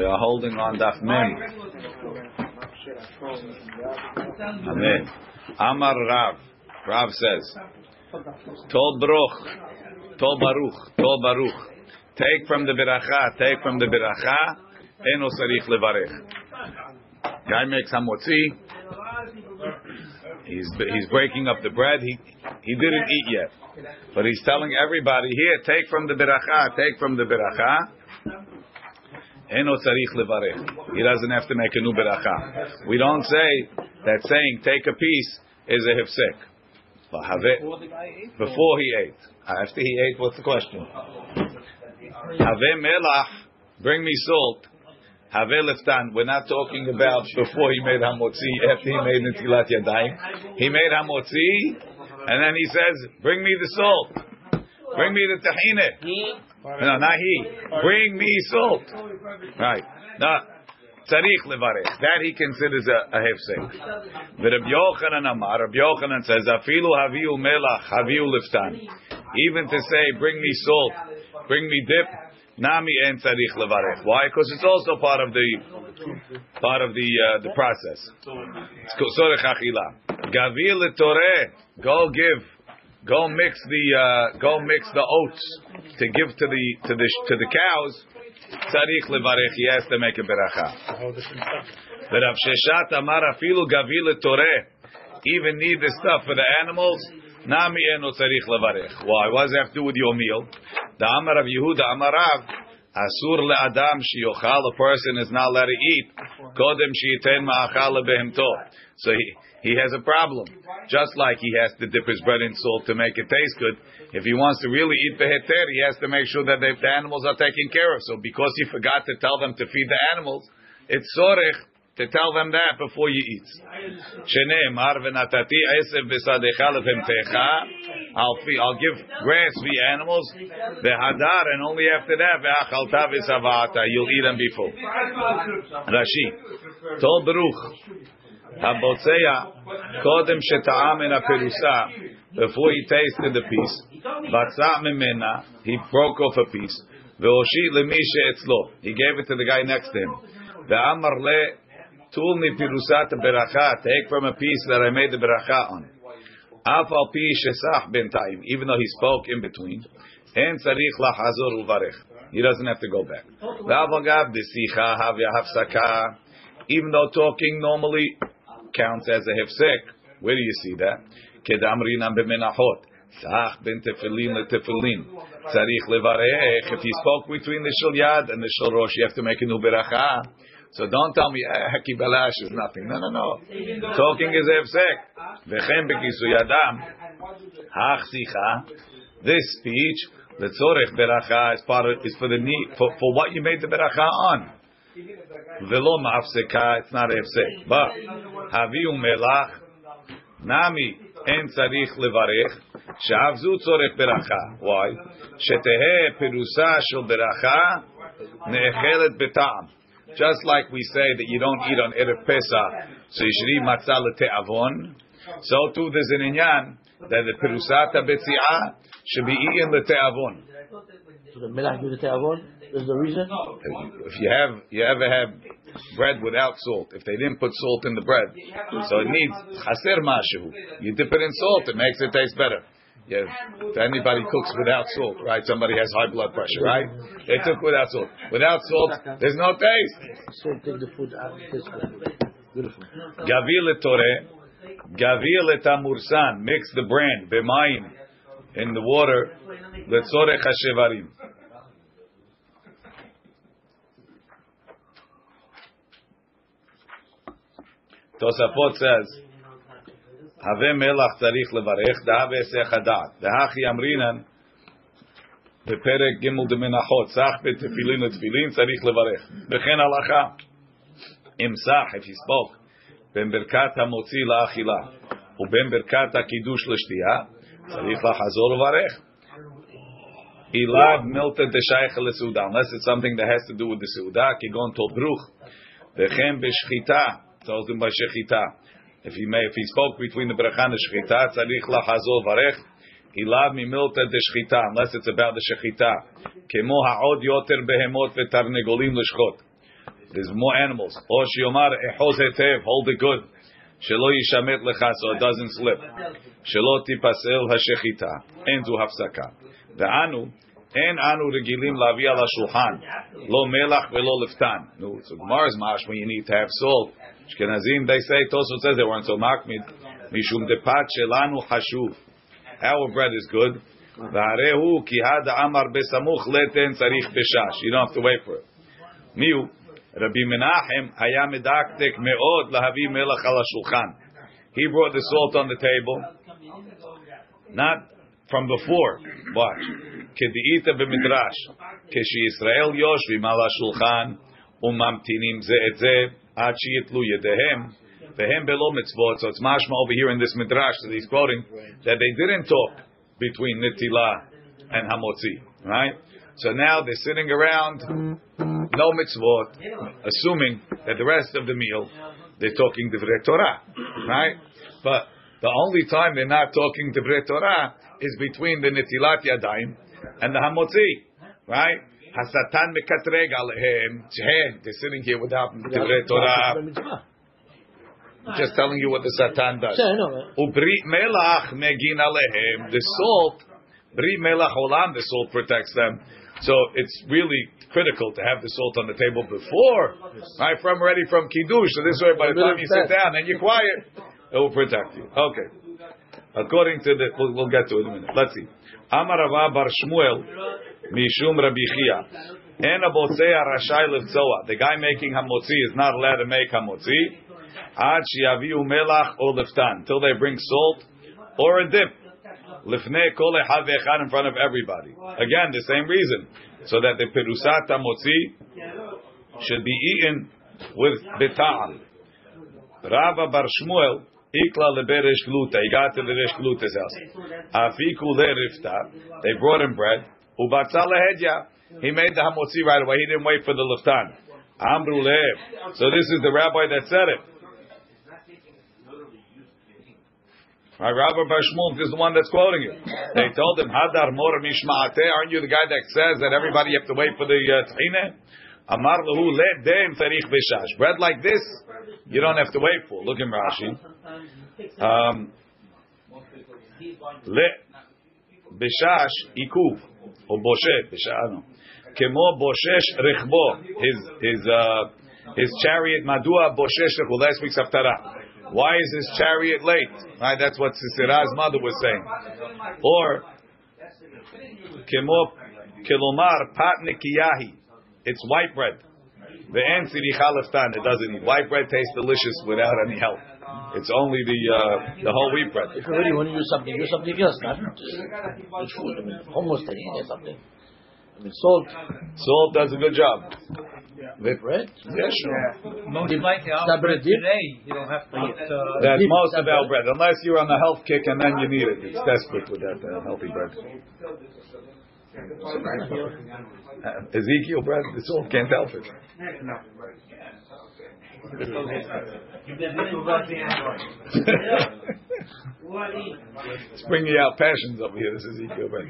We are holding on Daf Mem. Amen. Amar Rav. Rav says, Tol Baruch, Tol Baruch, Tol Baruch. Take from the beracha, take from the beracha, eno sarich levarech. Guy makes hamotzi. He's he's breaking up the bread. He he didn't eat yet, but he's telling everybody here, take from the beracha, take from the beracha. Eno tzarich levarech. He doesn't have to make a new beracha. We don't say that saying take a piece is a hifsek. Before he ate. After he ate, what's the question? Have melach, bring me salt. Have liftan. We're not talking about before he made hamotzi, after he made netilat yadayim. He made hamotzi, and then he says, bring me the salt. Bring me the tahine. No, not he. Bring me salt. Right. No. Tzarich levarech. That he considers a, a hefsek. But Rabbi Yochanan Amar, Rabbi Yochanan says, Afilu haviu melach, haviu liftan. Even to say, bring me salt, bring me dip, nami en tzarich levarech. Why? Because it's also part of the part of the uh, the process. It's kosorech achila. Gavil. Go give go mix the uh, go mix the oats to give to the to the to the cows. Tzarich levarech. He has to make a beracha. But Rav Sheshet Amar afilu gavil. Even need the stuff for the animals. Nami eno tzarich levarech. Why? What does have to do with your meal? The Amar of Yehuda Amarav. Asur le'adam. A person is not allowed to eat. Kodem shiyiten ma'achal lebehemto. So he he has a problem. Just like he has to dip his bread in salt to make it taste good. If he wants to really eat the heter, he has to make sure that the, the animals are taken care of. So because he forgot to tell them to feed the animals, it's sorech to tell them that before you eat. I'll, I'll give grass for the animals, the hadar, and only after that, you'll eat them before. Rashi, told Baruch, Habotzeya, kodem sheta'am in a perusa, before he tasted the piece, vatza mimena, he broke off a piece, ve'oshi lemisha etzlo, he gave it to the guy next to him. Ve'amar le, tul mi pirusat beracha, take from a piece that I made the beracha on. Af al pi shesach bentayim, even though he spoke in between, en tzarich lachazor uvarech. He doesn't have to go back. Ve'avagav desicha havya hafsaka, even though talking normally counts as a hefsek. Where do you see that? Kedamrinam b'menachot. Sach ben tefillin letefillin. Tzarich levarech. If he spoke between the shul yad and the shul rosh, you have to make a new beracha. So don't tell me eh, heki balash is nothing. No, no, no. Talking is hefsek. V'chem bekisu yadam. Hach sicha. This speech, the tzorech beracha is part of, is for the need for, for what you made the beracha on. Velo ma'afseka, it's not hefsek. But haviu melach nami en tzarich levarech she'avzu tzorech beracha. Why? Shetehe perusa shel beracha ne'echelet betam. Just like we say that you don't eat on erev Pesach, so you should eat matzah lete'avon. So too there's an inyan that the perusata betziah should be eaten lete'avon. So the melach do the te'avon? There's the reason? If you have, you ever have bread without salt, if they didn't put salt in the bread, so it needs chaser mashu. You dip it in salt, it makes it taste better. Yeah, if anybody cooks without salt, right? Somebody has high blood pressure, right? They cook without salt. Without salt, there's no taste. So take the food out. Beautiful. Gavil tore, gavil etamursan. Mix the bran b'mayim in the water. Letzorech hashevarim. Tosafot says, "Have melach tzarich levarech da'ave esech hadat da'hachi amrinan בפרק ג' דמנחות, סח בתפילין לתפילין צריך לברך. וכן הלכה, אם סח, if he spoke, בין ברכת המוציא לאכילה ובין ברכת הקידוש לשתייה, צריך לחזור ולברך. אילב מילתא דשייך לסעודה, unless it's something that has to do with the סעודה, כגון תולברוך, וכן בשחיטה, tells him by shechita. If he may, if he spoke between the bracha and the shechita, tzarich lachazol varech. Ilav mimilta de shechita, unless it's about the shechita. Kemo ha'od yoter behemot vetarnegolim l'shchot. there's more animals. Or shiomar ehoz hetev, hold it good. Shelo yishamet lecha, so it doesn't slip. Shelo tipasel hashechita, en zu hafsaka. Ve'anu, en anu regilim lavi al shulchan, lo melach velo liftan. No, so Gemara's when you need to have salt. Ashkenazim, they say, Tosfot says they weren't so makmid. Mishum depat shelanu hashuv. Our bread is good. V'arehu ki hada amar besamuch leten tzarich beshash. You don't have to wait for it. Miu, Rabbi Menachem haya medaktek meod lahavi melach al shulchan. He brought the salt on the table, not from before. Watch. B'midrash. Keshi Yisrael yoshvim al shulchan umamtinim ze et ze ad sheyitlu yedehem vehem belo mitzvot. So it's mashma over here in this midrash that he's quoting that they didn't talk between nitila and hamotzi, right? So now they're sitting around, no mitzvot, assuming that the rest of the meal they're talking divrei Torah, right? But the only time they're not talking divrei Torah is between the netilat yadayim and the hamotzi, right? Hasatan mekatreg alehem. They're sitting here without divrei Torah. Just telling you what the satan does. Yeah, I know, right? Ubri melach megin alehem. The salt, bri melach olam, the salt protects them. So it's really critical to have the salt on the table before, right? From ready from kiddush. So this way, by the time you sit down and you're quiet, it will protect you. Okay. According to the, we'll, we'll get to it in a minute. Let's see. Amar Rava bar Shmuel, mishum Rabbi Chia. En abotzei rashai levtzoa. The guy making hamotzi is not allowed to make hamotzi. Ad shiaviu melach or liftan. Till they bring salt or a dip. Lifnei kol echad ve'echad in front of everybody. Again, the same reason. So that the perusat hamotzi should be eaten with beta'al. Rava bar Shmuel, ikla gluta. He got to the resh gluta's house. Afiku le rifta. They brought him bread. Ubatza lehedya. He made the hamotzi right away. He didn't wait for the liftan. Amru lev. So this is the rabbi that said it. Rabbi Bar is the one that's quoting you. They told him, Hadar mor mishma'ateh. Aren't you the guy that says that everybody have to wait for the uh? Amar lehu le dem tarich beshash. Bread like this, you don't have to wait for. Look in Rashi. Um, le beshash ikuv or boshet beshash. No. Kemo boshesh rechbo. His his uh, his chariot madua boshesh rechbo. Last week's haftarah. Why is his chariot late? Right, that's what Sisera's mother was saying. Or kemo kilomar pat nikiyahi. It's white bread. The answer liftan. It doesn't. White bread tastes delicious without any help. It's only the uh, the whole wheat bread. If you really want to use something, use something else, not just food. I mean, almost anything or something. I mean, salt, Salt does a good job. with bread. Yeah, sure. Most likely, our bread bread today, you don't have to eat. Uh, That's dip, most that of our bread, unless you're on a health kick and then you need it. It's desperate with that uh, healthy bread. Uh, Ezekiel bread, it's all can't help it. it's bringing out passions over here. This is Ezekiel bread.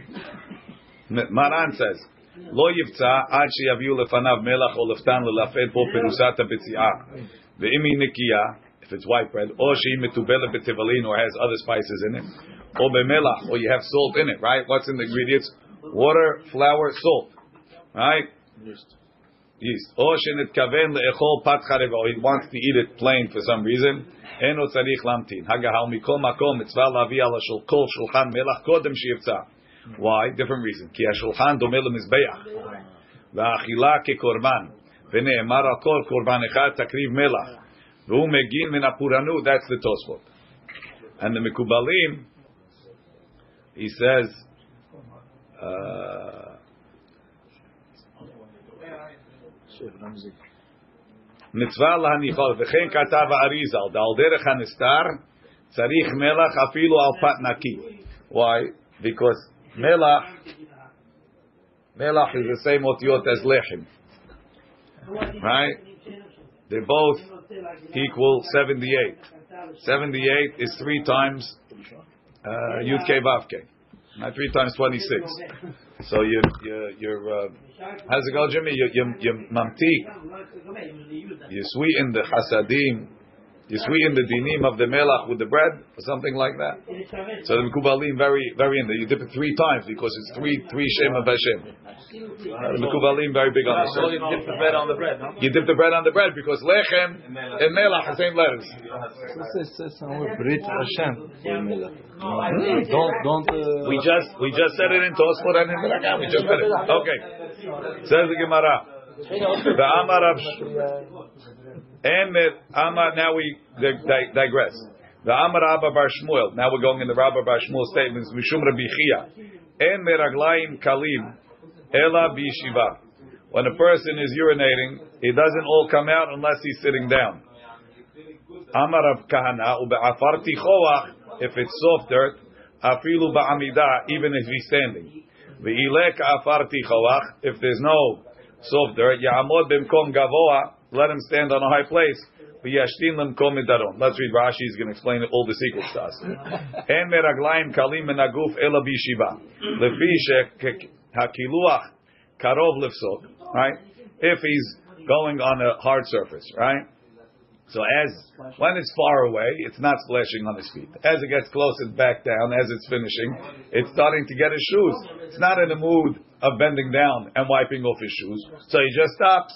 Maran says, "Lo yivtza ad sheyaviu lefanav melach or leftan lelafed bo perusat habitziah ve'imi nikiya if it's white bread or she metubela betivalin or has other spices in it or bemelach or you have salt in it. Right? What's in the ingredients? Water, flour, salt. Right? yeast. Or shenitkaven le'echol pat charev, or he wants to eat it plain for some reason. Eno tzarich lamtin. Hagahal mikol makom mitzvah lavi ala shul kol shulchan melach kodem shiyivtza. Why? Different reason. Ki השולחן דומה למזבח. והאכילה כקורבן. ונאמר על כל קורבן אחד תקריב מלח. והוא מגין מן הפורענות. That's the Tosfot. And the Mekubalim, he says, uh, מצווה להניחו, וכן כתב האריזל, דעל דרך הנסתר, צריך מלח אפילו על פת נקי. Why? Because מלח, מלח is the same אותיות as לחם. Right? They both equal 78. 78 is three times uh, Yud K Vav K. not three times twenty six. So you you you're uh, how's it go, Jimmy? You you you mamtik. You sweeten the hasadim. You sweeten the dinim of the melach with the bread or something like that. So the mekubalim very very in there. You dip it three times because it's three three shem of Hashem. Uh, the mekubalim very big on this. So you dip the bread on the bread, no? You dip the bread on the bread because lechem and melach the same letters. Brit Hashem. Don't don't. Uh, We just we just said it in Tosfot and in Beragam. We just said it. Okay. Says the Gemara. The Amar of Emer Amar. Now we dig- dig- digress. The Amar Abba Bar Shmuel. Now we're going in the Rabba Bar Shmuel statements. Mishum Rabbi Chia. En meraglaim kalim ela bishiva. When a person is urinating, it doesn't all come out unless he's sitting down. Amar Rav Kahana ube'afar tichoach. If it's soft dirt, afilu ba'amida, even if he's standing. Ve'ilek afar tichoach. If there's no soft dirt, ya'amod b'mkom gavoa. Let him stand on a high place. Let's read Rashi. He's going to explain all the secrets to us. En meraglaim kalim ela bishiva. Lefi shek hakiluach karov lifsok. Right? If he's going on a hard surface, right? So as when it's far away, it's not splashing on his feet. As it gets close, it's back down. As it's finishing, it's starting to get his shoes. It's not in the mood of bending down and wiping off his shoes. So he just stops,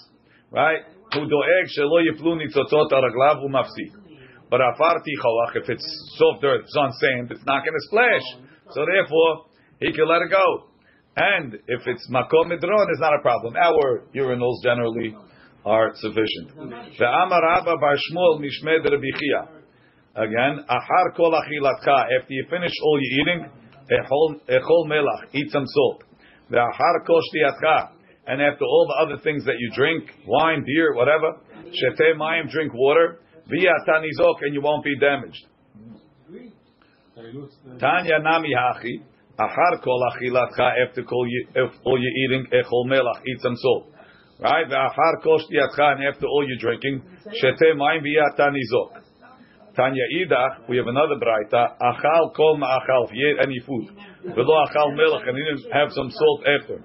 right? Doeg shelo yiflu nitzotzot al raglav hu mafsik. But afar if it's soft dirt, it's on sand, it's not going to splash. So therefore, he can let it go. And if it's makom midron, it's not a problem. Our urinals generally are sufficient. Bar Shmuel Mishmed Rabbi Chia. Again, Ahar kol achilatcha. After you finish all your eating, echol melach, eat some salt. The Ahar kol shtiatcha. And after all the other things that you drink, wine, beer, whatever, shete mayim, drink water, via tanizok, and you won't be damaged. Tanya nami hachi. Ahar kol achilatcha. After all you're eating, echol melach, eat some salt. Right? Kol and after all you're drinking, shete mayim v'yata nizok. Tanya idach, we have another braita, achal kol ma'achal, if you ate any food, v'lo achal melech, and he didn't have some salt after.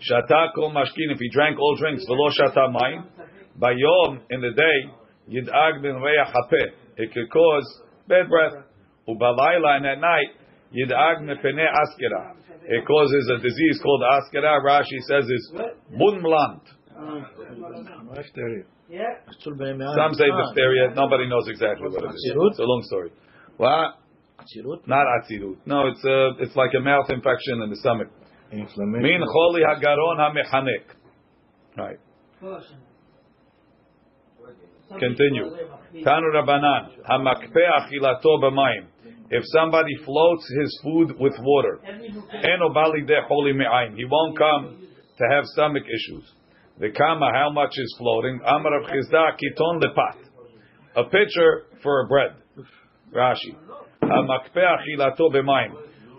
Shata kol mashkin, if he drank all drinks, v'lo shata mayim, bayom, in the day, yid'ag bin reach hapeh, it could cause bad breath. Ubalayla, and at night, yid'ag mepene askera. It causes a disease called askera. Rashi says is munmlant. Some say diphtheria. Nobody knows exactly what it is. It's a long story. What? Not atzirut. No, it's a, it's like a mouth infection in the stomach. Inflammation. Min choli hagaron hamechanek. Right. Continue. Tanu Rabbanan. Hamakpe achilato b'mayim. If somebody floats his food with water, eno bali de holy me'ayim. He won't come to have stomach issues. The kama, how much is floating? Amar of Chisda kiton lepat. A pitcher for a bread. Rashi. Hamakpe achilato b'mayim.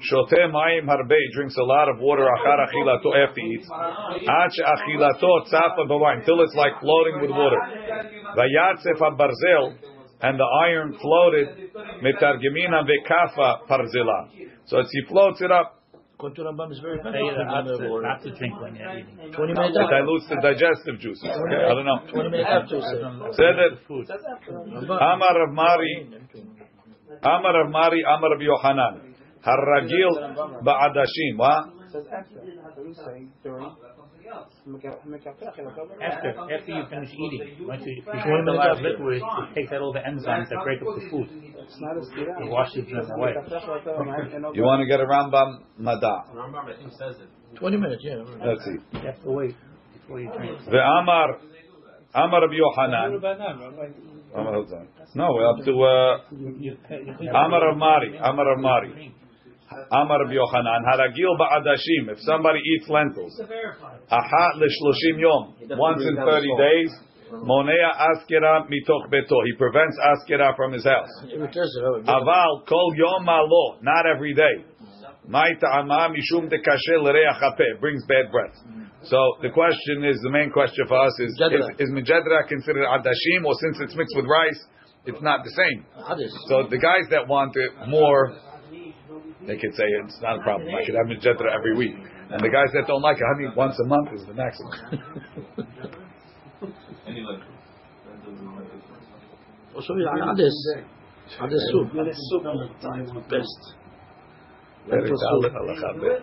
Shote mayim harbe drinks a lot of water achar achilato after he eats. Ach achilato tzafa b'mayim till it's like floating with water. Vayatzef barzel and the iron floated metargemina vekafa parzela. So it's, he floats it up. Kontu Rambam is very Say that not effective. to, not to drink when you're eating. 20 minutes It dilutes the digestive juices. Okay, I don't know. 20 minutes after. sir. Said that Food. Amar of Mari, Amar of Mari, Amar of Yohanan. Harragil ba'adashim. What? After, after you finish eating, once you, if you drink a lot of liquid, it takes out all the enzymes that break up the food. It washes them away. You want to get a Rambam Mada. 20 minutes, yeah. Let's see. You have to wait before you drink. The Amar, Amar of Yohanan. Amar hold on. No, we're up to uh, You- you- Amar of Mari. Amar of Mari. Amar of Yohanan. Haragil ba'adashim. If somebody eats lentils, ahat l'shloshim yom. Once in 30 days, monea askera mitoch beto. He prevents askera from his house. It returns it. Aval kol yom malo. Not every day. Mai ta'ama mishum de kashe. Brings bad breath. So the question is, the main question for us is, is, Jedra. is Mejedra considered adashim, or since it's mixed with rice, it's not the same? So the guys that want it more they could say it's not a problem. I could have Minjetra every week. And the guys that don't like it, honey, once a month is the maximum. Also, Ades. Ades soup. Best. Very solid, halacha bet.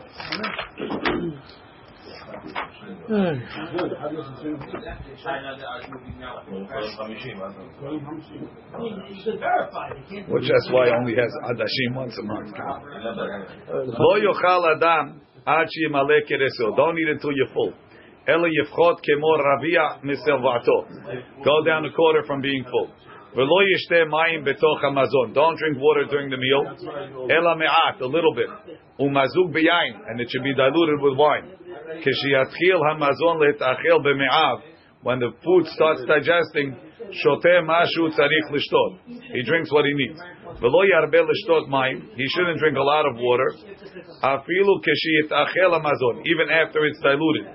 Which that's why only has adashim once a month. Lo yochal adam ad sheyimale kereso. Don't eat until you're full. Ela yifchot kemo ravia miselvato. Go down a quarter from being full. V'lo yishte mayim betoch hamazon. Don't drink water during the meal. Ela me'at, a little bit. Umazug b'yain, and it should be diluted with wine. When the food starts digesting. He drinks what he needs. He shouldn't drink a lot of water. Even after it's diluted.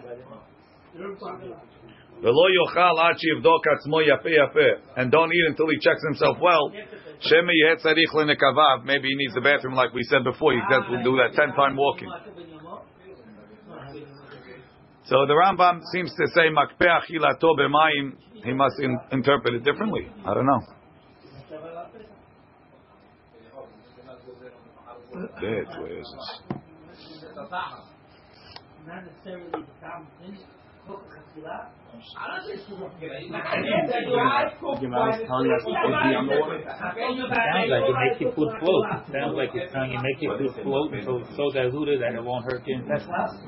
And don't eat until he checks himself well. Maybe he needs the bathroom like we said before. Have to do that ten time walking. So the Rambam seems to say makpe achilato b'mayim. He must in, interpret it differently. I don't know. That, this? not necessarily the common sense. Cook tequila. Gemara is telling us to put the on the water. Sounds like it makes your food float. It Sounds like it's telling you make your food float until it's so diluted that it won't hurt your intestines.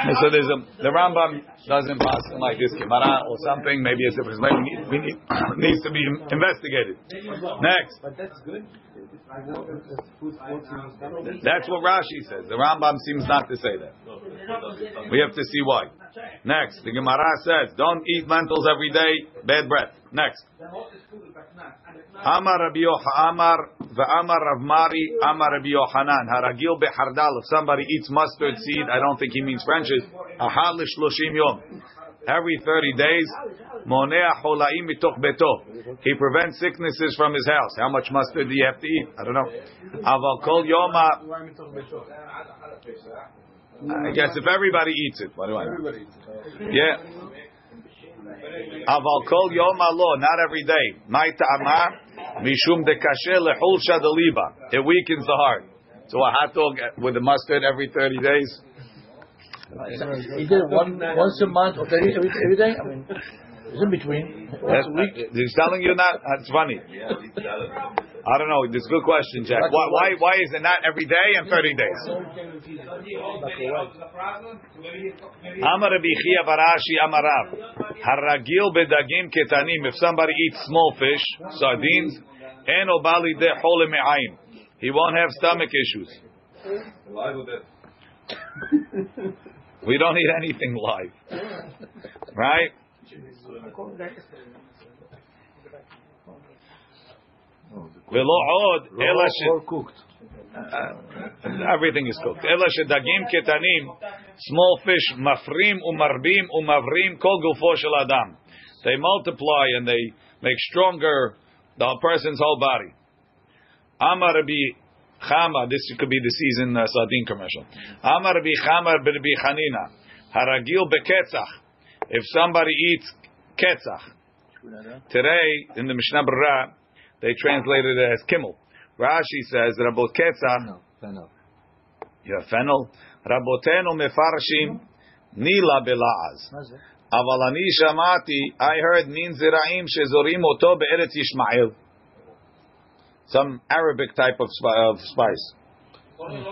And so there's a the Rambam doesn't pass it like this Gemara or something. Maybe it's different. Maybe need, we need, needs to be investigated. Next, But that's good. That's what Rashi says. The Rambam seems not to say that. We have to see why. Next, the Gemara says, don't eat lentils every day. Bad breath. Next. Amar Rabbi Amar ve'amar Rav Mari Amar Rabbi Yochanan Haragil behardal. If somebody eats mustard seed, I don't think he means French. Ahal l'shloshim yom. Every thirty days, monea holaim mitoch beto. He prevents sicknesses from his house. How much mustard do you have to eat? I don't know. Aval kol yoma. I guess if everybody eats it, what do I know? Yeah. Aval kol not every day. My ta'ama, mishum de kasher lehul shadaliba. It weakens the heart. So a hot dog with the mustard every 30 days? He did it one, once a month or every, every, every day. I mean, it's in between. Once a week. Uh, he's telling you not? That's funny. I don't know. This is a good question, Jack. Why, why, why is it not every day and 30 days? Amar Rabbi Barashi Amarav. Haragil bedagim ketanim. If somebody eats small fish, sardines, eno bali de hole me'ayim. He won't have stomach issues. We don't eat anything live. Right? Ela she- cooked. uh, everything is cooked. Ela shedagim ketanim, small fish, mafrim umarbim umavrim kol gufo shel adam. They multiply and they make stronger the person's whole body. Amar Rabbi Chama, this could be the season uh, sardine commercial. Amar Rabbi Chama Rabbi Chanina, haragil beketzach. If somebody eats ketzach, today in the Mishnah Berurah, they translated it as kimmel. Rashi says Rabot ketzach. No, fennel. Yeah, fennel. Rabotenu mefarshim nila belaz. אבל אני שמעתי, I heard nin ziraim shezorim oto be'eretz Yishmael. Some Arabic type of, spi- of spice.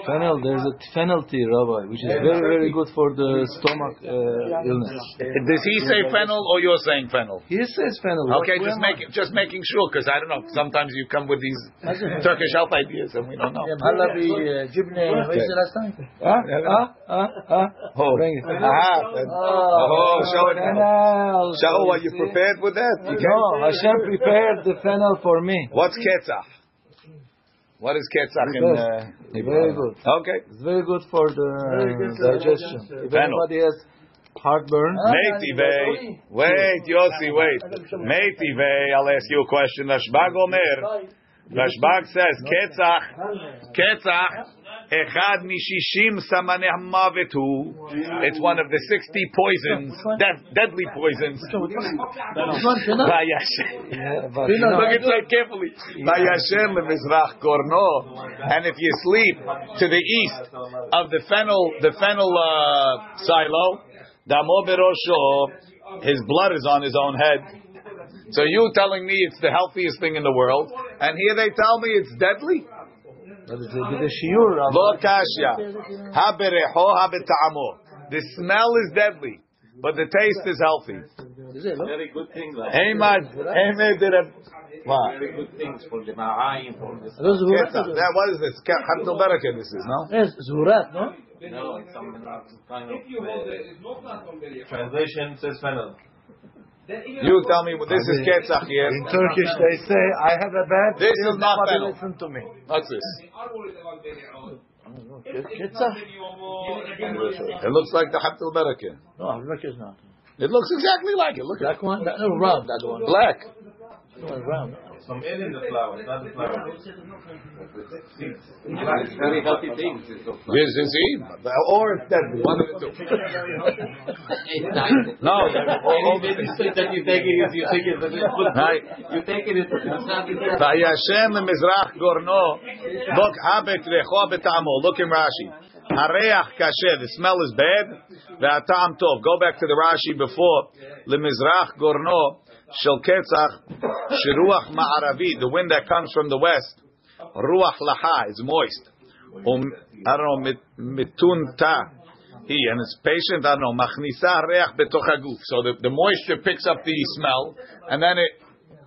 Fennel, there's a fennel tea, Rabbi, which is very, very good for the stomach uh, illness. Does he say fennel or you're saying fennel? He says fennel. Okay, What- just where am make just making sure because I don't know. Sometimes you come with these Turkish health ideas and we don't know. Halabi, uh, Jibne, what is the last time? I? Huh? Huh? Huh? Huh? Oh, Bring it. Aha, oh, show it now. Fennel. Show what you prepared with that. You No, Hashem prepared the fennel for me. What's ketzach? What is ketzach in uh, Very good. Okay. It's very good for the good digestion. digestion. If Fennel. anybody has heartburn, Matey Vey. Wait, Yossi, wait. Matey Vey, I'll ask you a question. Ashbag Omer. Rashbag says, Ketzach, Ketzach, Echad mishishim samaneh mavetu. It's one of the 60 poisons, dead, deadly poisons. Look at that carefully. Vayashem lemizrach korno. And if you sleep to the east of the fennel, the fennel uh, silo, damo berosho, his blood is on his own head. So you telling me it's the healthiest thing in the world, and here they tell me it's deadly? Lo. Habereho habetamo. The smell is deadly, but the taste is healthy. Very good thing. Ahmad, Ahmad did what? very good things for the ma'ayim, for the That what is this? Hamdul Barakah. This is no. Yes, zuhurat, no? no, it's some kind of uh, translation says fennel. You tell me. This is ketzach here. In Turkish, they say, "I have a bad." This is not fennel. Listen to me. What's this? Ketzah? It looks like the Hamdul Barakah. No, Abdullah is not. It looks exactly like it. Look at Black one? That, no, that one. black. That one round. Some air in the flower, not the flower. It's very healthy things. It's so This is him. Or it's deadly. One of the two. No, all Maybe so that you take it, you take it, but it's good. Right. You take it, it's not Vayashem lemizrach gorno. Look, habet recho betamo. Look in Rashi. Hareach kasher. The smell is bad. Ve'atam tov. Go back to the Rashi before. Lemizrach gorno. Shel ketzach. Shiruach ma'aravi. The wind that comes from the west. Ruach laha is moist. Um, I don't know, mit, mitun ta. He and it's patient. I don't know. Machnisa reach betochaguf. So the, the moisture picks up the smell, and then it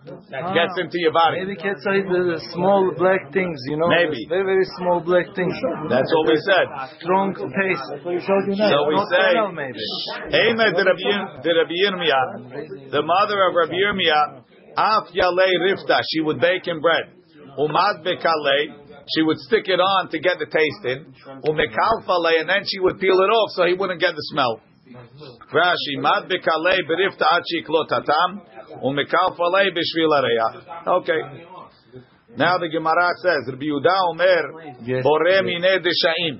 gets into your body. Maybe Ketzah is the small black things, you know. Maybe. Very, very small black things. That's what we said. Strong taste. So we say, fennel, maybe. De Rabbi Yir- de Rabbi Yirmiyah, the mother of Rabbi Yirmiyah, af yalei rifta, she would bake him bread. Umad bekalei, she would stick it on to get the taste in. Umekal falei, and then she would peel it off so he wouldn't get the smell. Rashi, mad bekalei berifta achi klotatam, umekal falei b'shvil. Okay. Now the Gemara says, Rabbi Yehuda Omer. Boreh mineh deshaim,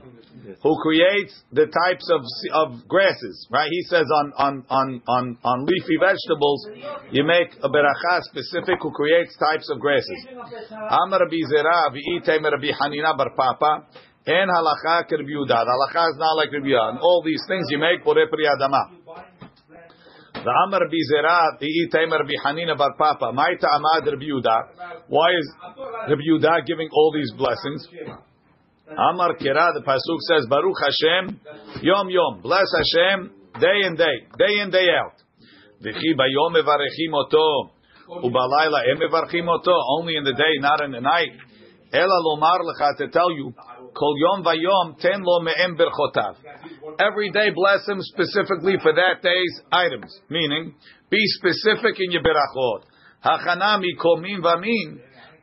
who creates the types of of grasses, right? He says on on on on on leafy vegetables, you make a beracha specific who creates types of grasses. Amar Rabbi Zera v'item Rabbi Hanina bar Papa, en halacha ke Rabbi Yehuda. The halacha is not like Rabbi Yehuda. And all these things you make boreh pri adama. The Amar Rabbi Zera v'item Rabbi Hanina bar Papa. Ma'ita amad Rabbi Yehuda. Why is Rabbi Yehuda giving all these blessings? Amar Kira, the pasuk says, Baruch Hashem, Yom Yom, bless Hashem, day and day, day in day out. V'chi bayom mevarechim oto, ubalayla em mevarechim oto, only in the day, not in the night. Ela lomar lecha, to tell you, kol yom vayom ten lo me'em berchotav. Every day bless him specifically for that day's items, meaning, be specific in your berachot. Hachanami kol min vamin,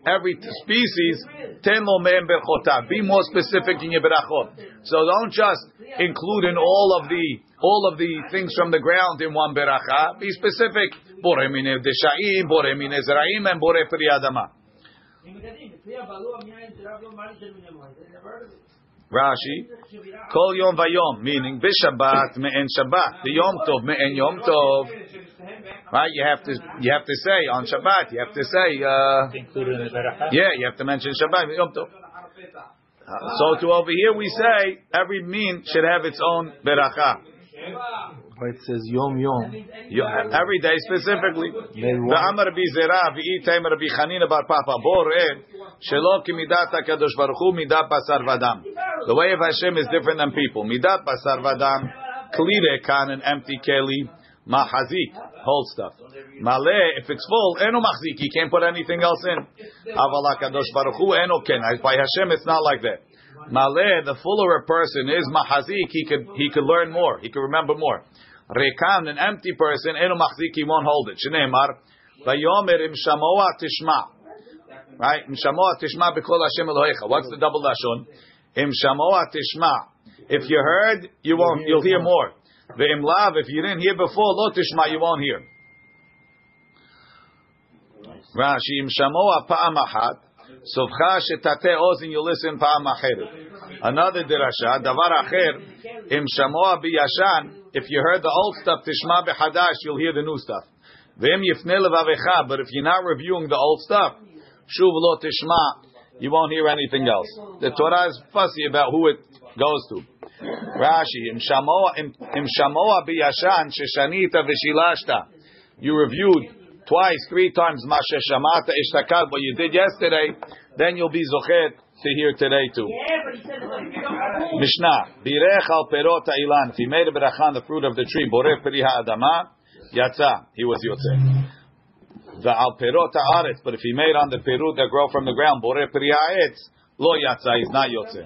every species, ten lo me'em berchotav. Be more specific in your berachot. So don't just include in all of the all of the things from the ground in one beracha. Be specific. Bore mine deshaim, bore mine zeraim, and bore pri adama. Rashi, Kol Yom Vayom, meaning Bishabbat me'en Shabbat, the Yom Tov me'en Yom Tov. Right? You have to you have to say on Shabbat. You have to say, uh, yeah, you have to mention Shabbat Yom Tov. So to over here we say every mean should have its own beracha. Right? It says Yom Yom. Every day specifically. The Amar Bizera v'item Rabbi Chanina bar Papa Bore eh, shelo kimidat Hakadosh Baruch Hu midat Basar Vadam. The way of Hashem is different than people. Midat Basar Vadam klire kan an empty keli mahazik hold stuff. Male if it's full eno Mahzik, he can't put anything else in. Aval Hakadosh Baruch Hu eno ken. By Hashem it's not like that. Maleh, the fuller a person is mahazik, he could he could learn more, he could remember more. Rekan, an empty person, enu machzik, he won't hold it. Shneimar, vayomer im tishma. Right? Im shamoa tishma Hashem Elohecha. What's the double lashon? Im tishma. If you heard, you won't, you'll hear more. Ve'im lav, if you didn't hear before, lo tishma, you won't hear. Rashi, im shamoa pa'am Sovcha shetate ozin, you listen pa'am acheret. Another dirasha, davar acher, im shamoa biyashan, if you heard the old stuff, tishma b'hadash, you'll hear the new stuff. V'im yifne levavecha, but if you're not reviewing the old stuff, shuv lo tishma, you won't hear anything else. The Torah is fussy about who it goes to. Rashi, im shamoa, im shamoa biyashan, sheshanita v'shilashta. You reviewed twice, three times, mashe shamata ishtakal, what you did yesterday, then you'll be zochet to hear today too. Mishnah, birech al perot ilan. If he made a beracha on the fruit of the tree, boreh peri ha'adama, yatsa, he was yotze. The al perot haaretz, but if he made on the perut that grow from the ground, boreh peri ha'etz, lo yatsa, he's not yotze.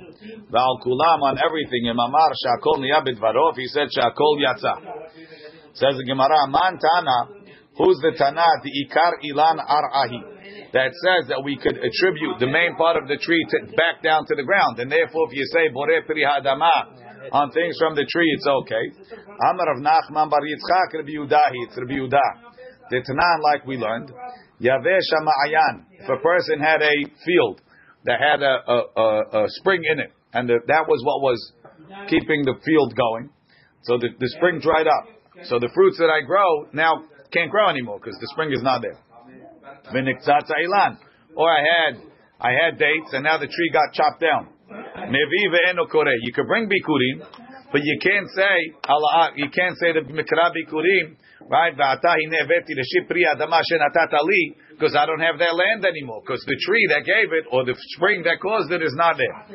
The al kulam on everything, imamar shakol niyabit varov, he said shakol yatsa. Says the Gemara, man tana, who's the tana, the ikar ilan arahi that says that we could attribute the main part of the tree to, back down to the ground, and therefore, if you say boreh peri hadama on things from the tree, it's okay. Amar of Nachman bar Yitzchak Rabbi Yudahi, it's Rabbi Yudah. The Tanan, like we learned, Yavesh Ma'ayan. If a person had a field that had a, a, a, a spring in it, and the, that was what was keeping the field going, so the, the spring dried up. So the fruits that I grow now can't grow anymore because the spring is not there. Or I had I had dates and now the tree got chopped down. You could bring bikurim, but you can't say you can't say the mikra bikurim, right? Because I don't have that land anymore. Because the tree that gave it or the spring that caused it is not there.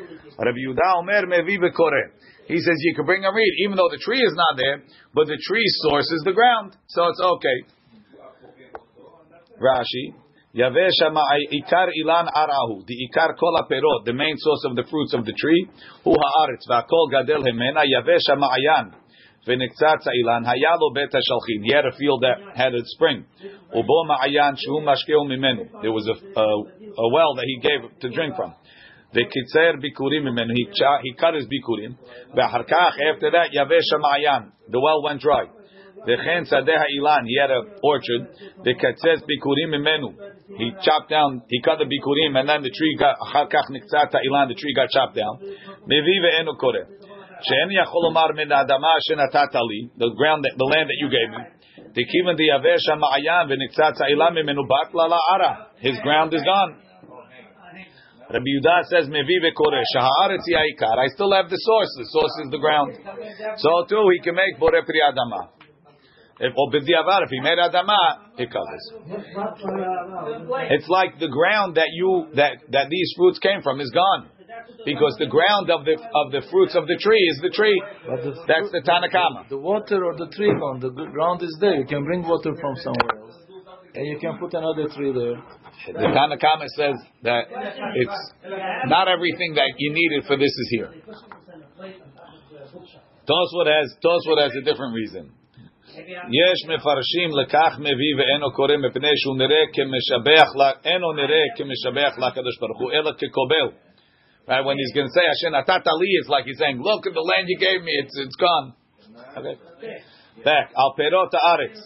He says you can bring a reed, even though the tree is not there, but the tree sources the ground, so it's okay. Rashi. Yavesha ikar ilan arahu. The ikar kol perot, the main source of the fruits of the tree. Hu haaretz v'akol gadel hemena. Yavesha ma'ayan. V'niktzatza ilan hayalo bet shalchin. He had a field that had a spring. Shu mashkeu mimenu. There was a, a, a well that he gave to drink from. V'kitzer bikurim mimenu. He, he cut his bikurim. V'harkach, after that, yavesha ma'ayan. The well went dry. V'chen sadeh ilan. He had an orchard. V'katzez bikurim mimenu. He chopped down. He cut the bikurim, and then the tree got acharkach niktzata ilan. The tree got chopped down. Mevi ve'enu koreh. She'en yachol omar min adama shenatata li. The ground, the land that you gave me. Tekivan the yavesha ma'ayan v'niktzata ilan mimenu batla la'ara. His ground is gone. Rabbi Yudah says mevi ve'koreh. Shahaaretz ya'ikar. I still have the source. The source is the ground. So too, he can make boreh pri adama. If or b'diavar, if he made adama, it covers. It's like the ground that you that that these fruits came from is gone, because the ground of the of the fruits of the tree is the tree. the That's the Tanna Kamma. The water or the tree gone. The ground is there. You can bring water from somewhere else, and you can put another tree there. The Tanna Kamma says that it's not everything that you needed for this is here. Tosfot has Tosfot has a different reason. יש מפרשים לכך מביא ואינו קורא מפני שהוא נראה כמשבח, אינו נראה כמשבח לקדוש ברוך הוא, אלא כקובל. Right, when he's going to say, Hashem, Atatali, it's like he's saying, look at the land you gave me, it's, it's gone. Okay. Back, Al Perot Aretz.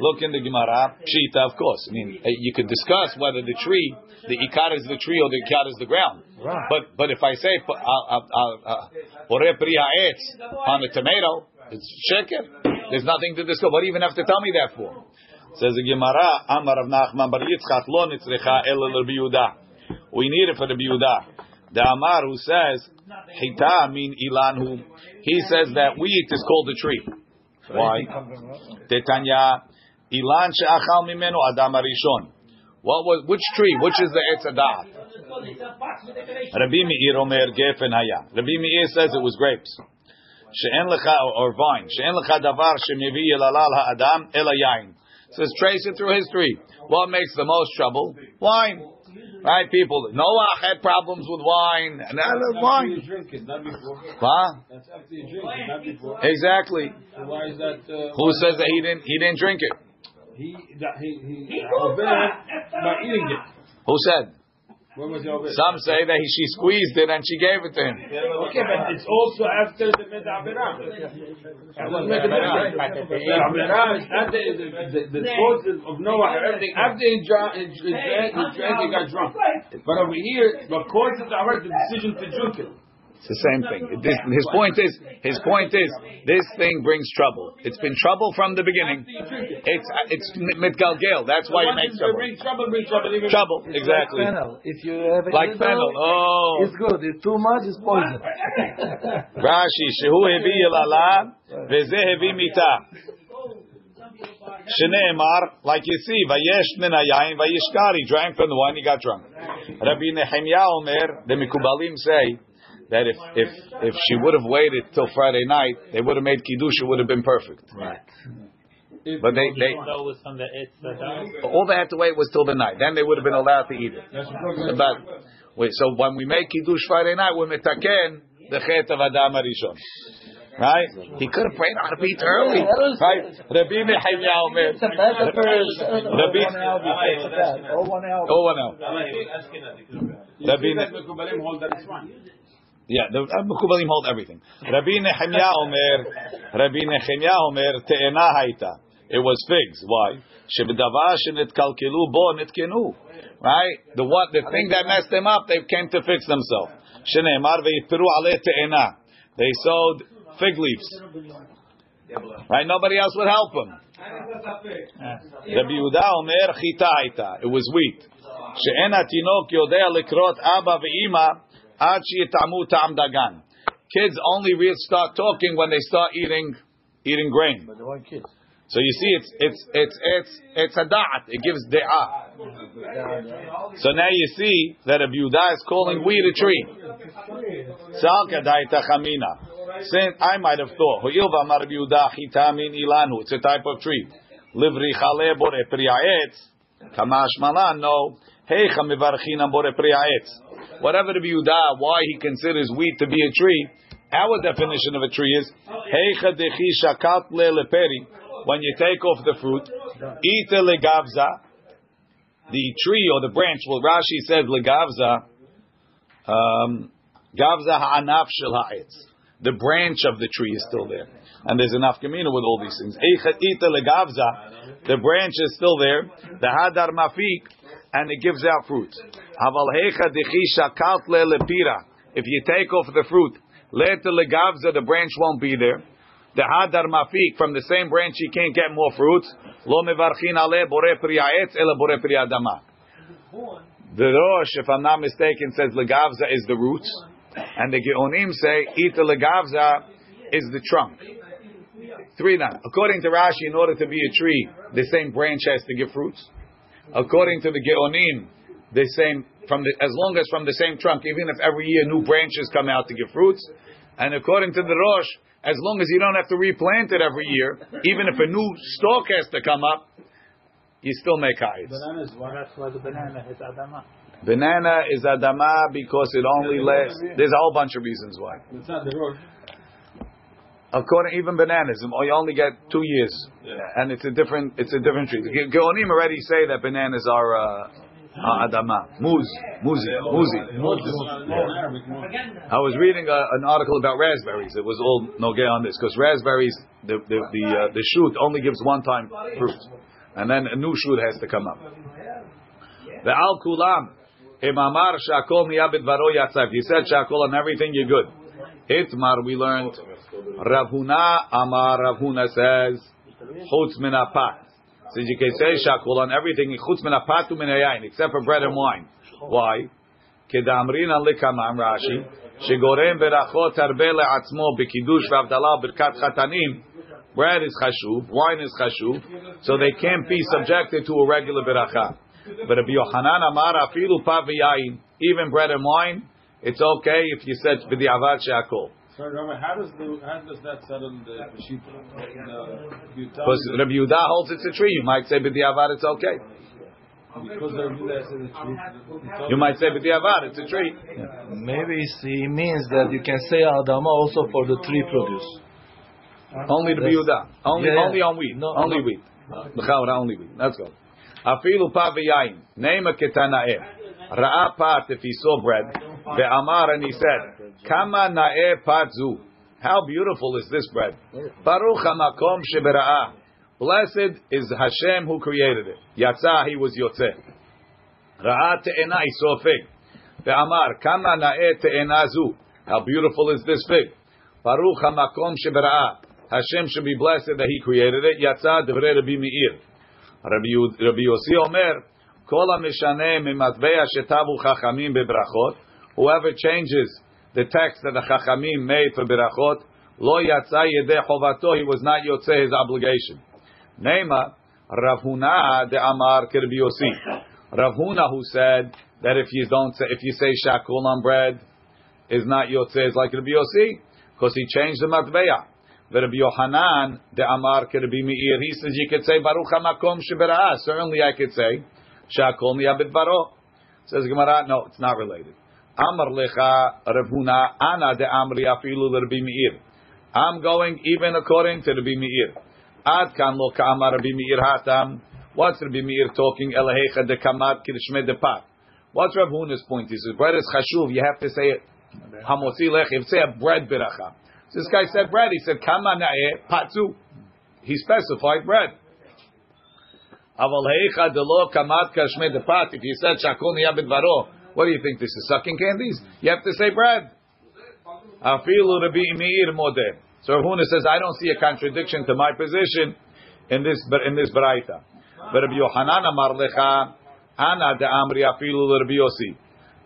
Look in the Gemara, Pshita, of course. I mean, uh, you could discuss whether the tree, the Ikar is the tree or the Ikar is the ground. Right. But but if I say uh, uh, Boreh Pri Ha'etz on a tomato, it's sheker. There's nothing to discuss. What do you even have to tell me that for? Says the Gemara, Amar of Nachman Bar Yitzchak lo nitzrecha el Yehuda. We need it for the Yehuda. The Amar who says Hita mean ilan who he says that wheat is called a tree. Why? Tetanya ilan she'achal mimenu adam arishon. What was which tree? Which is the Etz Adat? Rabbi Meir Omer Gefen Haya. Rabbi Meir says it was grapes. She'en lecha or vine. She'en lecha davar shemevi yelalal ha'adam ela yain. Says trace it through history. What makes the most trouble? Wine. Right, people. Noah had problems with wine, and that is wine. You drink it, not before. Huh? That's after you drink it, not before. Exactly. So why is that? Uh, Who says that he didn't? He didn't drink it. He that he he over by eating it. Who said? When was your Some say that he, she squeezed it and she gave it to him. Okay, but it's also after the Medabirah. Medabirah is not the, causes of Noah, everything. After he drank, he drank, he drank, he got drunk. But over here, the causes are the decision to drink it. It's the same thing. This, his point is, his point is, this thing brings trouble. It's been trouble from the beginning. It's it's mitgalgel. That's why it makes trouble. Bring trouble, bring trouble. even- Trouble, exactly. Fennel. If you have a Like fennel. Oh, it's good. If too much, it's poison. Rashi, shehu hevi yilala, veze hevi mita. Shneimar, like you see, vayesh min hayayin, vayishkar. He drank from the wine, he got drunk. Rabbi Nehemiah Omer, the Mikubalim say that if if if she would have waited till Friday night, they would have made kiddush. It would have been perfect. Right. But they they Even though it was from the all they had to wait was till the night. Then they would have been allowed to eat it. But wait, so when we make kiddush Friday night, we metaken the chet of Adam Arishon. Right? He could have prayed on a beat early. Right? Rabbi Nehemiah Omer. It's a better first. Rabbi- One hour before that. Or one hour. Oh, one. Rabbi Yeah, the uh, Mekubalim hold everything. Rabbi Nehemiah Omer, Rabbi Nehemiah Omer, te'ena haita. It was figs. Why? Shebedava shenitkalkelu bo nitkenu. Right? The one, the thing that messed them up, they came to fix themselves. Sheneemar ve'itpiru aleh te'ena. They sowed fig leaves. Right? Nobody else would help them. Rabbi Yehuda Omer chita haita. It was wheat. She'en hatinok yodea likrot abba ve'ima ad sheyitamu ta'am dagan. Kids only really start talking when they start eating eating grain. But the one kid. So you see, it's it's it's it's it's a da'at. It gives de'ah. So now you see that a Yehuda is calling wheat a tree. Since I might have thought, Ho'il v'amar Rabbi Yehuda chitamin ilanu. It's a type of tree. Livri chale bore pri'aetz. Kamash malan. No. Heicha mivarchinam bore pri'aetz. Whatever Rabbi Yehuda, why he considers wheat to be a tree, our definition of a tree is Heicha dechi shakat le leperi. When you take off the fruit, ite legavza, the tree or the branch. Well, Rashi says legavza, um, gavza ha'anaf shel ha'etz. The branch of the tree is still there, and there's enough kamina with all these things. Ite legavza, the branch is still there. The hadar mafik, and it gives out fruit. If you take off the fruit, the legavza, the branch won't be there. The hadar mafik from the same branch, you can't get more fruits. The Rosh, if I'm not mistaken, says legavza is the roots, and the Geonim say ita legavza is the trunk. Three now. According to Rashi, in order to be a tree, the same branch has to give fruits. According to the Geonim, the same from the as long as from the same trunk, even if every year new branches come out to give fruits. And according to the Rosh, as long as you don't have to replant it every year, even if a new stalk has to come up, you still make ha'etz. Bananas, why the banana is Adama. Banana is adama because it only lasts. There's a whole bunch of reasons why. It's not the road. According even bananas, you only get two years, and it's a different it's a different tree. The Geonim already say that bananas are uh, uh, adama, muz, muzi, muzi. I was reading a, an article about raspberries. It was all nogay on this because raspberries, the the the, uh, the shoot only gives one time fruit, and then a new shoot has to come up. The al kulam, imamar shakol miyabit varo yatzav. He said shakol on everything. You're good. Itmar, we learned. Rav Huna Amar Rav Huna says, Chutz Minapat. Since you can say Shakul on everything, Chutz Minapatu Minayayin, except for bread and wine. Why? Kedamrina Likamam Rashi, Shigorem Berachot Arbele Atzmo, Bekidush Ravdala, Birkat Chatanim. Bread is chashuv, wine is chashuv, so they can't be subjected to a regular beracha. But if Yohanan Amar Afilu Pav even bread and wine, it's okay if you said b'diavad she'akol. So, Rabbi, how does the how does that settle the the you tell Because me Rabbi Yehuda holds it's a tree, you might say b'diavad it's okay. because the Rabbi says the truth. You might say b'diavad it's a tree. Maybe he means that you can say Adama also for the tree produce. Only the That's- Yehuda. Only Yeah, yeah. only on wheat. No, only no. wheat. L'chaura, only wheat. Let's go. Afilu pa v'yayin. Name a ketanaeh. Ra'a pat if he saw bread. Ve'amar and he said, Kama na'e pat zu. How beautiful is this bread? Baruch hamakom shebera'ah. Blessed is Hashem who created it. Yatsa, he was Yotze. Ra'a te'ena, he saw a fig. Ve'amar, Kama na'e te'ena zu. How beautiful is this fig? Baruch hamakom shebera'ah. Hashem should be blessed that He created it. Yatsa devrei Rabbi Meir. Rabbi Yossi Omer, Whoever changes the text that the chachamim made for berachot, lo yatsa yedei chovato, he was not yotze his obligation. Nema, Rav Huna de Amar Kirbi Yossi. Rav Huna who said that if you don't say, if you say shakul on bread, is not yotze, is like Rabbi Yossi, because he changed the matveya. The Rabbi Yohanan de Amar Rabbi Meir, he says you could say Baruch Hamakom Sheberaah. Certainly I could say Shakol Baro. Says Gemara, no, it's not related. Amar Lecha Rav Huna Ana de Amri Afilu Rabbi Meir. I'm going even according to Rabbi Meir. Ad kan lo ka'amar Rabbi Meir hatam. What's Rabbi Meir talking? Elahecha de kamat kirshme de pat. What's Rav Huna's point? He says bread is chashuv. You have to say it. Hamotzi lech. You have to say a bread beracha. This guy said bread. He said kama na'eh patu. He specified bread. Heicha delo kamat kashme de pat. If you said shakol niyabit varo, what do you think? This is sucking candies? You have to say bread. Afilu Rabbi Meir modeh. So Huna says, I don't see a contradiction to my position in this in this baraita. But Rabbi Yohanan amar lecha ana de amri afilu Rabbi Yossi.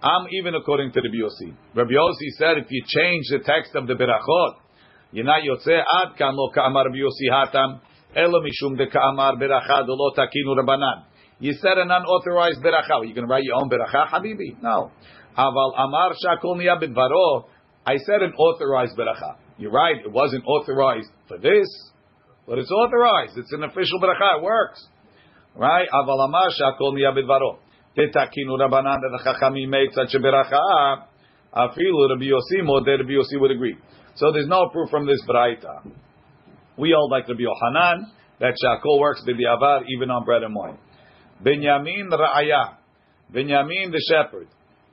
I'm even according to Rabbi Yossi. Rabbi Yossi said, if you change the text of the berachot, you're not yotze ad kan lo ka'amar Rabbi Yossi hatam elo mishum de ka'amar beracha takinu rabanan. You said an unauthorized beracha. Going to write your own beracha, habibi? No. Aval amar shakol. I said an authorized beracha. You're right. It wasn't authorized for this, but it's authorized. It's an official beracha. It works. Right? Aval amar shakol niyabit varo. Tetakinu Rabbanan that the Chachamim made such a beracha. Afilu Rabbi Yossi Modeh Rabbi Yossi would agree. So there's no proof from this. We all like Rabbi Yohanan that shakol works b'diavad even on bread and wine. Binyamin Ra'aya, Binyamin the shepherd,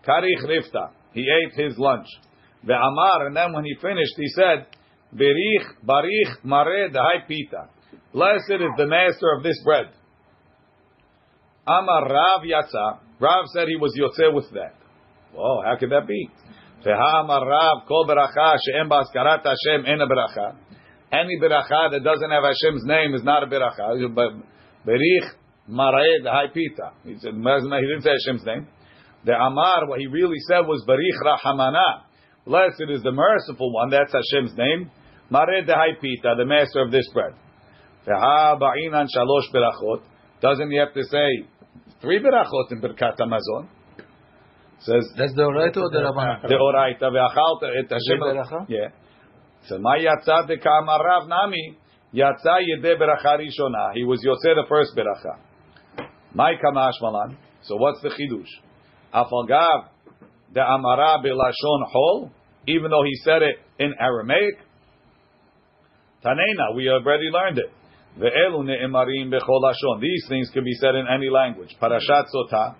Karich Rifta, he ate his lunch. Ve'amar, and then when he finished, he said, Berich Barich Mare Dahai Pita. Blessed is the master of this bread. Amar Rav Yatza. Rav said he was Yotze with that. Oh, how could that be? Amar Rav Kol Beracha She'em Baskarat Hashem En Beracha. Any beracha that doesn't have Hashem's name is not a beracha. Berich Marae Dahai Pita. He said he didn't say Hashem's name. The Amar, what he really said was Berich Rahamana. Blessed is the merciful one. That's Hashem's name. Mare Dahai Pita, the master of this bread. Veha Ba'inan Shalosh Berachot. Doesn't he have to say three berachot in Birkat Hamazon? Says that's the Oraita or the Rabbanan? The Oraita ve'achalta et Hashem. Yeah. So my yatsa de Rav nami yatsa yede beracha rishona. He was yotze the first beracha. My kamash malan. So what's the chidush? Afalgav de amara belashon hol. Even though he said it in Aramaic. Tanena, we already learned it. These things can be said in any language. Parashat Sotah,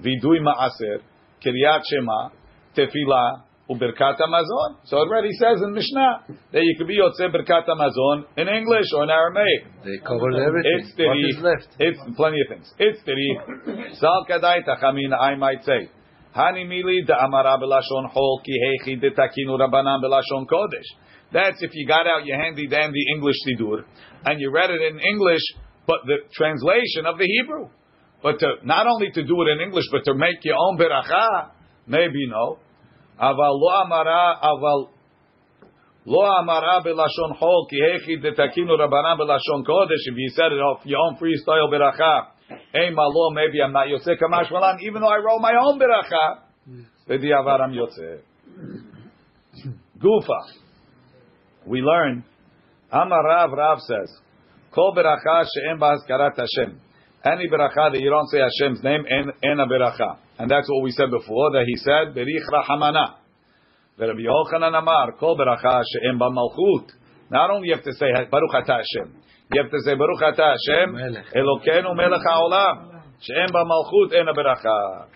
Vidui Ma'aser, Kiryat Shema, Tefillah, Uberkat Hamazon. So it already says in Mishnah that you could be Yotze Berkat Hamazon in English or in Aramaic. They covered everything. It's what is left? It's plenty of things. It's tiri. Sal kadai tachamina, I might say. Hani mili da amara belashon hol ki hechi de takinu rabanan belashon kodesh. That's if you got out your handy dandy English sidur and you read it in English, but the translation of the Hebrew. But to, not only to do it in English, but to make your own beracha, maybe no. Lo amara, aval lo amara belashon hol ki hechi de takinu rabanan belashon kodesh. If you said it off your own freestyle beracha, hey malo, maybe I'm not kamash malan, even though I wrote my own beracha. V'diavar I'm yotze. Gufa. We learn. Amar Rav, Rav says, Kol beracha she'en ba'azkarat Hashem. Any beracha that you don't say Hashem's name, a beracha. And that's what we said before, that he said, Berich Rahamana. Rabbi Yochanan Amar, Kol beracha she'en ba'malchut. Not only you have to say Baruch Ata Hashem, you have to say Baruch Ata Hashem, Elokeinu melech ha'olam. She'en ba'malchut en a beracha.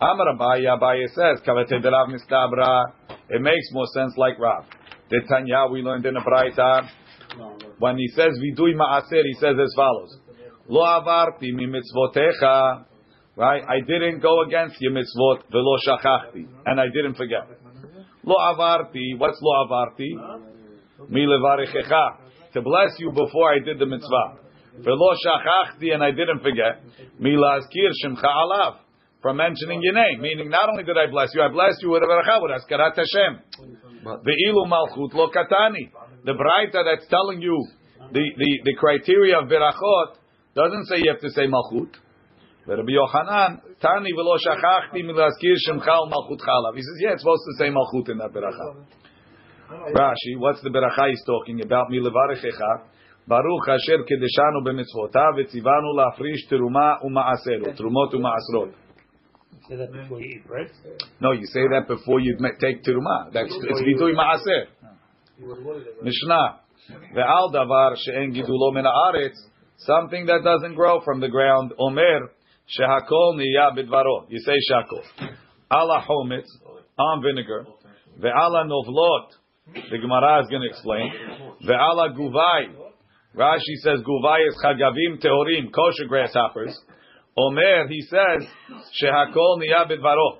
Amar Abaye, Abaye says, Kavete de Rav Mistabra. It makes more sense like Rav. The Tanya we learned in the Braita. When he says vidui ma'aser, he says as follows: Lo avarti mi mitzvotecha. Right, I didn't go against your mitzvot velo shachachti, and I didn't forget. Lo avarti. What's lo avarti? Mi levarechecha. To bless you before I did the mitzvah. Velo shachachti, and I didn't forget. Mi lazkir shemcha alav. From mentioning your name, meaning not only did I bless you, I blessed you with a beracha with askarat Hashem. The ilu malchut lo katani. The braita that's telling you the, the, the criteria of berachot doesn't say you have to say malchut. But Rabbi Yochanan, Tani v'lo shachachti milazkir shemcha malchut chalav. He says, yeah, it's supposed to say malchut in that beracha. Rashi, what's the beracha he's talking about? Milevarechecha. Baruch asher kedeshanu b'mitzvotav v'tzivanu lafrish teruma uma'asero. Trumot uma'asrot. Say that before you eat bread. No, you say that before you take teruma. That's it's vidui ma'aser. Mishnah. Ve'al davar she'en gidulo min haaretz. Something that doesn't grow from the ground. Omer shehakol niya bidvaro. You say shakol. Ala hometz on vinegar. Ve'ala novlot. The Gemara is going to explain. Ve'ala guvai. Rashi says guvai is chagavim teorim, kosher grasshoppers. Omer, he says, shehakol niya bidvaro.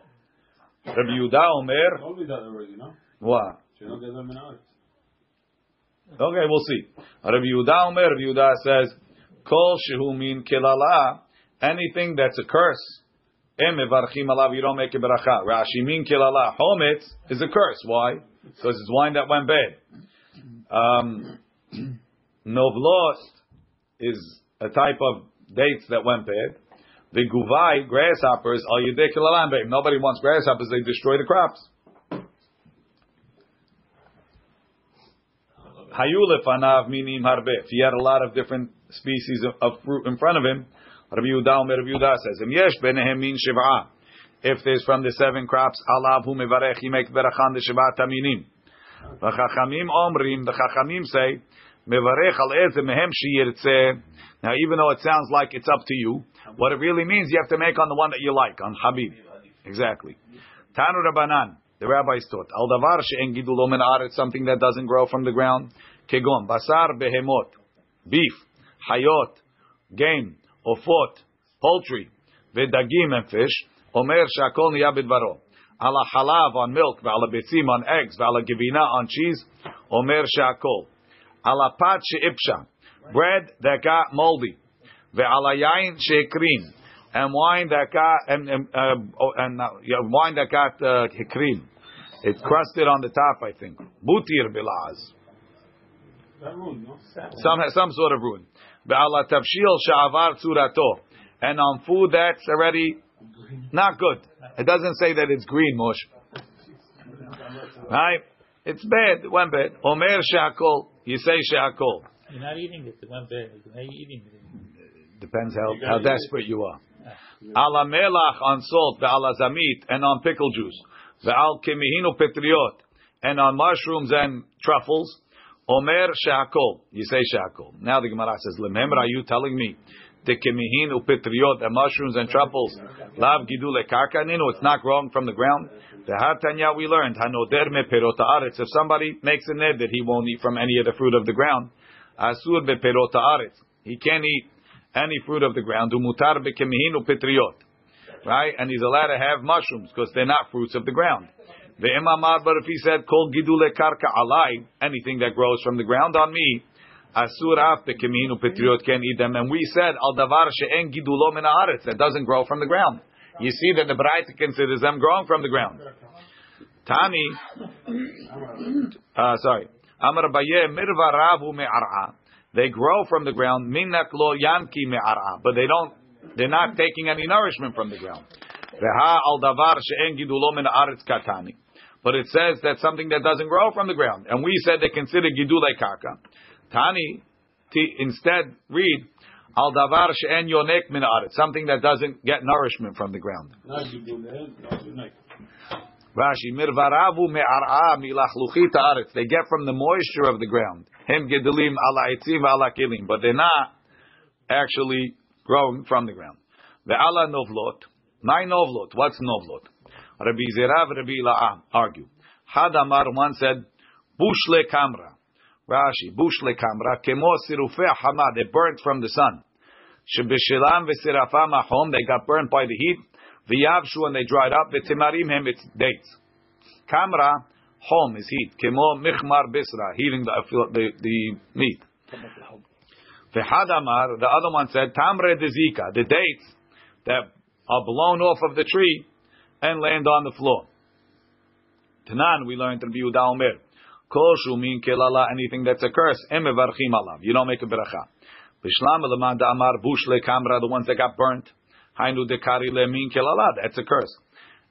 Rabbi Yehuda Omer, Told that already, no? what? She don't get them in ours. Okay, we'll see. Rabbi Yehuda Omer, Rabbi Yehuda says, Kol shehu min kilala, anything that's a curse. Alav, you don't make a beracha. Rashi min kilala, hometz is a curse. Why? Because it's wine that went bad. Um, novlos is a type of dates that went bad. The guvai, grasshoppers, are yedei kilalan. Nobody wants grasshoppers, they destroy the crops. Hayu lefanav minim harbe. If he had a lot of different species of, of fruit in front of him, Rabbi Yehuda Omer Rabbi Yehuda says, "Im yesh benehem min shiv'a." If there's from the seven crops, alav hu mevarech, he makes berachan the shiv'a taminim. The chachamim omrim, the chachamim say, mevarech al eze mehem sheyirtzeh. Now, even though it sounds like it's up to you, what it really means, you have to make on the one that you like, on Habib. Exactly. Tanu Rabbanan. The rabbis taught al davar she'en gidulo min haaretz, something that doesn't grow from the ground. Kegon basar behemot, beef, hayot, game, ofot, poultry, vedagim and fish. Omer shakol niya bidvaro. Ala halav on milk, v'ala betzim on eggs, v'ala givina on cheese. Omer shakol. Ala pat she'ipsha, bread that got moldy. Ve'ala yain she'ekrin, and wine that got and and, uh, and uh, wine that got uh, hikrin. It's crusted on the top, I think. Butir bilaz. That ruined, no? Some some sort of ruin. Ve'ala tavshil sha'avar tzurato, and on food that's already not good. It doesn't say that it's green, Moshe. Right? It's bad. Went bad. Omer she'akol. You say she'akol. You're not eating it. It went bad. How are you eating it? Depends how, how desperate you are. Ala melach on salt, ve'ala zamit, and on pickle juice. Ve'al kemihinu petriot, and on mushrooms and truffles. Omer she'akol. You say she'akol. Now the Gemara says, Lememra, mm-hmm. are you telling me the kemihinu petriot, the mushrooms and truffles, lav gidule karka ninu, it's not growing from the ground? The Hatanya we learned, hanoder me perot haaretz. If somebody makes a ned that he won't eat from any of the fruit of the ground, asur be perot haaretz. He can't eat any fruit of the ground. Umutar be kemihinu petriot. Right? And he's allowed to have mushrooms because they're not fruits of the ground. The imamad, but if he said kol gidule karka alai, anything that grows from the ground on me, asur af be petriot can't eat them. And we said al davar she'en gidulo min haaretz that doesn't grow from the ground. You see that the Braita considers them growing from the ground. Tani, uh, sorry, Amar Baye mirva ravu me'ara. They grow from the ground, minak lo yanki me'ara, but they don't, they're not taking any nourishment from the ground. Veha al davar she'en gidulo min aretz katani. But it says that something that doesn't grow from the ground, and we said they consider gidule karka. Tani, t- instead read al davar she'en yonek min aretz, something that doesn't get nourishment from the ground. Not you do that, not you like. Rashi, mirvaravu me'ar'a milachluchit haaretz. They get from the moisture of the ground. Hem gedulim ala etzim ala kilim. But they're not actually growing from the ground. Ve'ala novlot. My novlot. What's novlot? Rabbi Zerav, Rabbi La'am argue. Had Amar one said, Bushle kamra. Rashi, Bushle kamra, kemo sirufe hama, they burnt from the sun. Shebeshilam v'sirafam ahom, they got burnt by the heat. V'yavshu, and they dried up. V'timarim hem, it's dates. Kamra, home is heat. Kemo michmar bisra, heating the, the, the meat. V'hadamar, the other one said, Tamre dezika, the dates that are blown off of the tree and land on the floor. Tanan, we learned in Yehuda Omer, Kol shumin kelala, anything that's a curse, emevarchim alav. You don't make a beracha. Bishlam leman amar bush kamra, the ones that got burnt. Hainu dekari lemin kelala, that's a curse.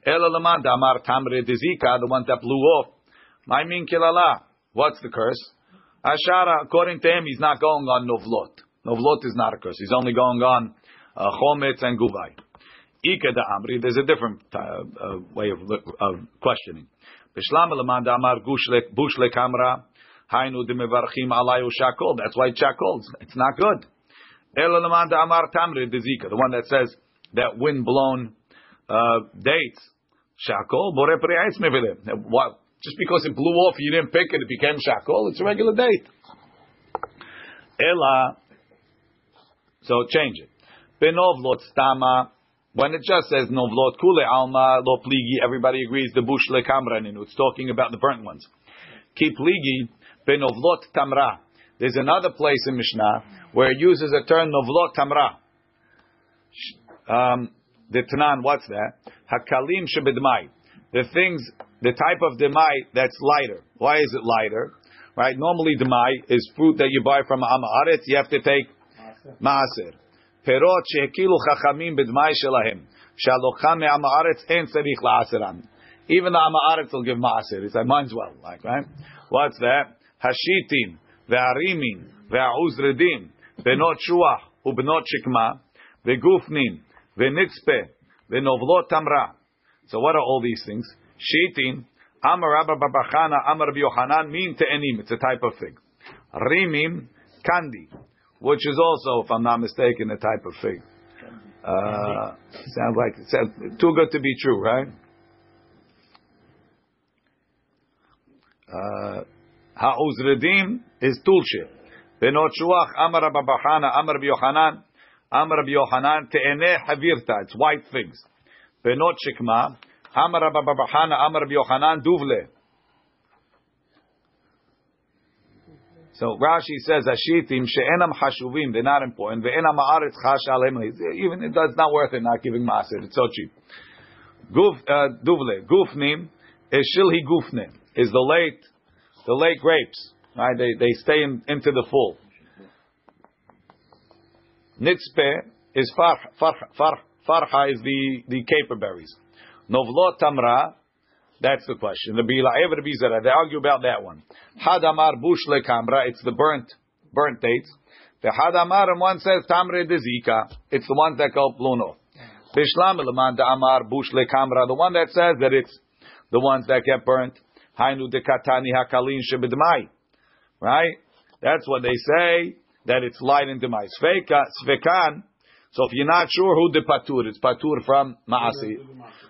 Ela leman amar tamre dezika, the ones that blew off. My min kelala, what's the curse? Ashara, according to him, he's not going on novlot. Novlot is not a curse. He's only going on uh, chometz and guvai. Ika da amri, there's a different uh, uh, way of, of questioning. Bishlam lemanda amar bush le kamra, hainu de mevarchim alayu shakol. That's why shakol. It's not good. Lemanda amar tamri dezika, the one that says that wind blown uh, dates. Shakol bore pri'aitz mevile. What? Just because it blew off, you didn't pick it, it became shakol. It's a regular date. Ela. So change it. Benovlot stama. When it just says novlot kule alma lo pligi, everybody agrees the bush le kamraninu. It's talking about the burnt ones. Ki pligi benovlot tamra. There's another place in Mishnah where it uses a term novlot tamra. Um, the Tanan, what's that? Hakalim shebedmai. The things, the type of demai that's lighter. Why is it lighter? Right? Normally demai is fruit that you buy from Amaretz. You have to take maaser. פירות שהקילו חכמים בדמי שלהם, שהלוקחם מעם הארץ אין צריך לעשרם. Even the Am will give Maaser. It's like, mine's well. Like, right? What's that? Hashitin, Ve'arimin, Ve'auzredim, Benot Shuach, Ubnot Shikma, Ve'gufnin, Ve'nitzpe, Ve'novlot Tamra. So what are all these things? Shitin, Amar Rabba bar bar Chana, Amar Yohanan, mean to enim. It's a type of fig. Rimim, candy which is also, if I'm not mistaken, a type of fig. Uh, sounds like sounds too good to be true, right? Uh, Ha'uzredim is tulshir. Benot shuach amar babachana amar b'yochanan amar b'yochanan te'eneh havirta. It's white figs. Benot shikma amar babachana amar b'yochanan duvle. So Rashi says Ashitim she'enam hashuvim, they're not important. Ve'enam haaretz chash alem. Even it's not worth it not giving maaser. It's so cheap. Guf uh, duvle gufnim is shilhi gufne is the late the late grapes. Right, they they stay in, into the full. Nitzpe is far far far farha is the the caper berries. Novlot tamra that's the question. The Bila'ev Rabbi they argue about that one. Hadamar bush lekamra, it's the burnt, burnt dates. The Hadamar, and one says tamre dezika, it's the ones that go off. Bishlam leman amar bush lekamra, the one that says that it's the ones that get burnt. Hainu dekatani hakalin shebedmai. Right? That's what they say, that it's light in demai. Svekan, so if you're not sure who the patur, it's patur from maasir.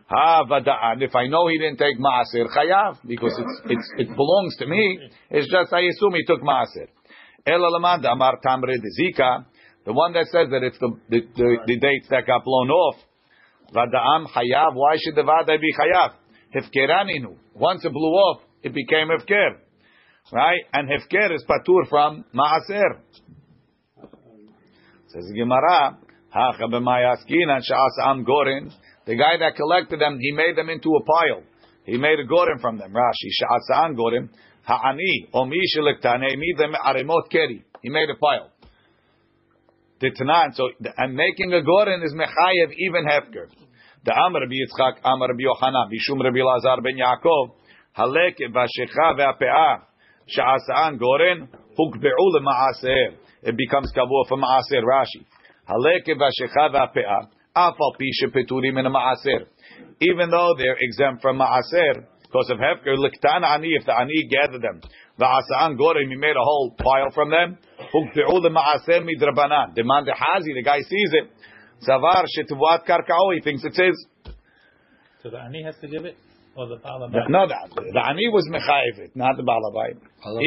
Ha vada'an. If I know he didn't take maasir, chayav because it's, it's, it belongs to me. It's just I assume he took maasir. Ela lamanda amar tamre dezika. The one that says that it's the, the, the, the dates that got blown off. Vada'am chayav. Why should the vada be chayav? Hefkeraninu. Once it blew off, it became hefker. Right? And hefker is patur from maaser. Says Gemara. The guy that collected them, he made them into a pile. He made a gorim from them. Rashi, sha'asa'an gorim, ha'ani, o mi sheliktane, mi them aremot keri. He made a pile. Titanan, so, and making a gorim is mechayev, even hefker. The Amr Rabbi Yitzchak, Amr Rabbi Yochanan, Bishum Rabbi Lazar ben Yaakov, v'ashecha ve'ape'ah, sha'asa'an gorim, hukbe'u le'ma'aser. It becomes kavua for ma'aser, Rashi. Haleke v'ashecha v'ape'ah, afal pisha peturim in a ma'aser. Even though they're exempt from ma'aser, because of hefker, liktan ani, if the ani gathered them, v'asa'an gorim, he made a whole pile from them, hukte'u the midrabanan. Demand hazi, the guy sees it, savar shetuvat karkao, he thinks it's his. So the ani has to give it, or the The- Balabai? No, the, the ani was mechayiv, not the balabait. Allah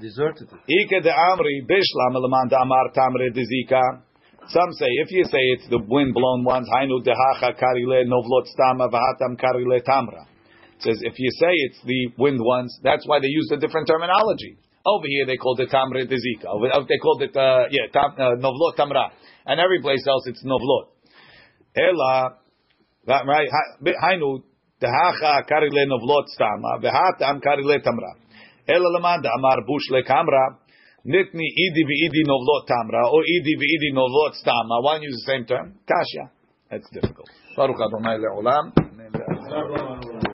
deserted it. Ika de amri bishlam eleman de amar tamre de zika. Some say if you say it's the wind blown ones, hainu dehacha karile novlot stama vahatam karile tamra. It says if you say it's the wind ones, that's why they use a different terminology. Over here they called it tamre de zika. Over, over- they called it uh, yeah tam, uh, novlot tamra, and every place else it's novlot. Ela, right? Hainu dehacha karile novlot stama vahatam karile tamra. Ela lemanda amar bush lekamra. Nitni idi v'idi novlot tamra or idi v'idi novlot stama. Why use the same term? Kasha. That's difficult. Baruch Adonai le'olam.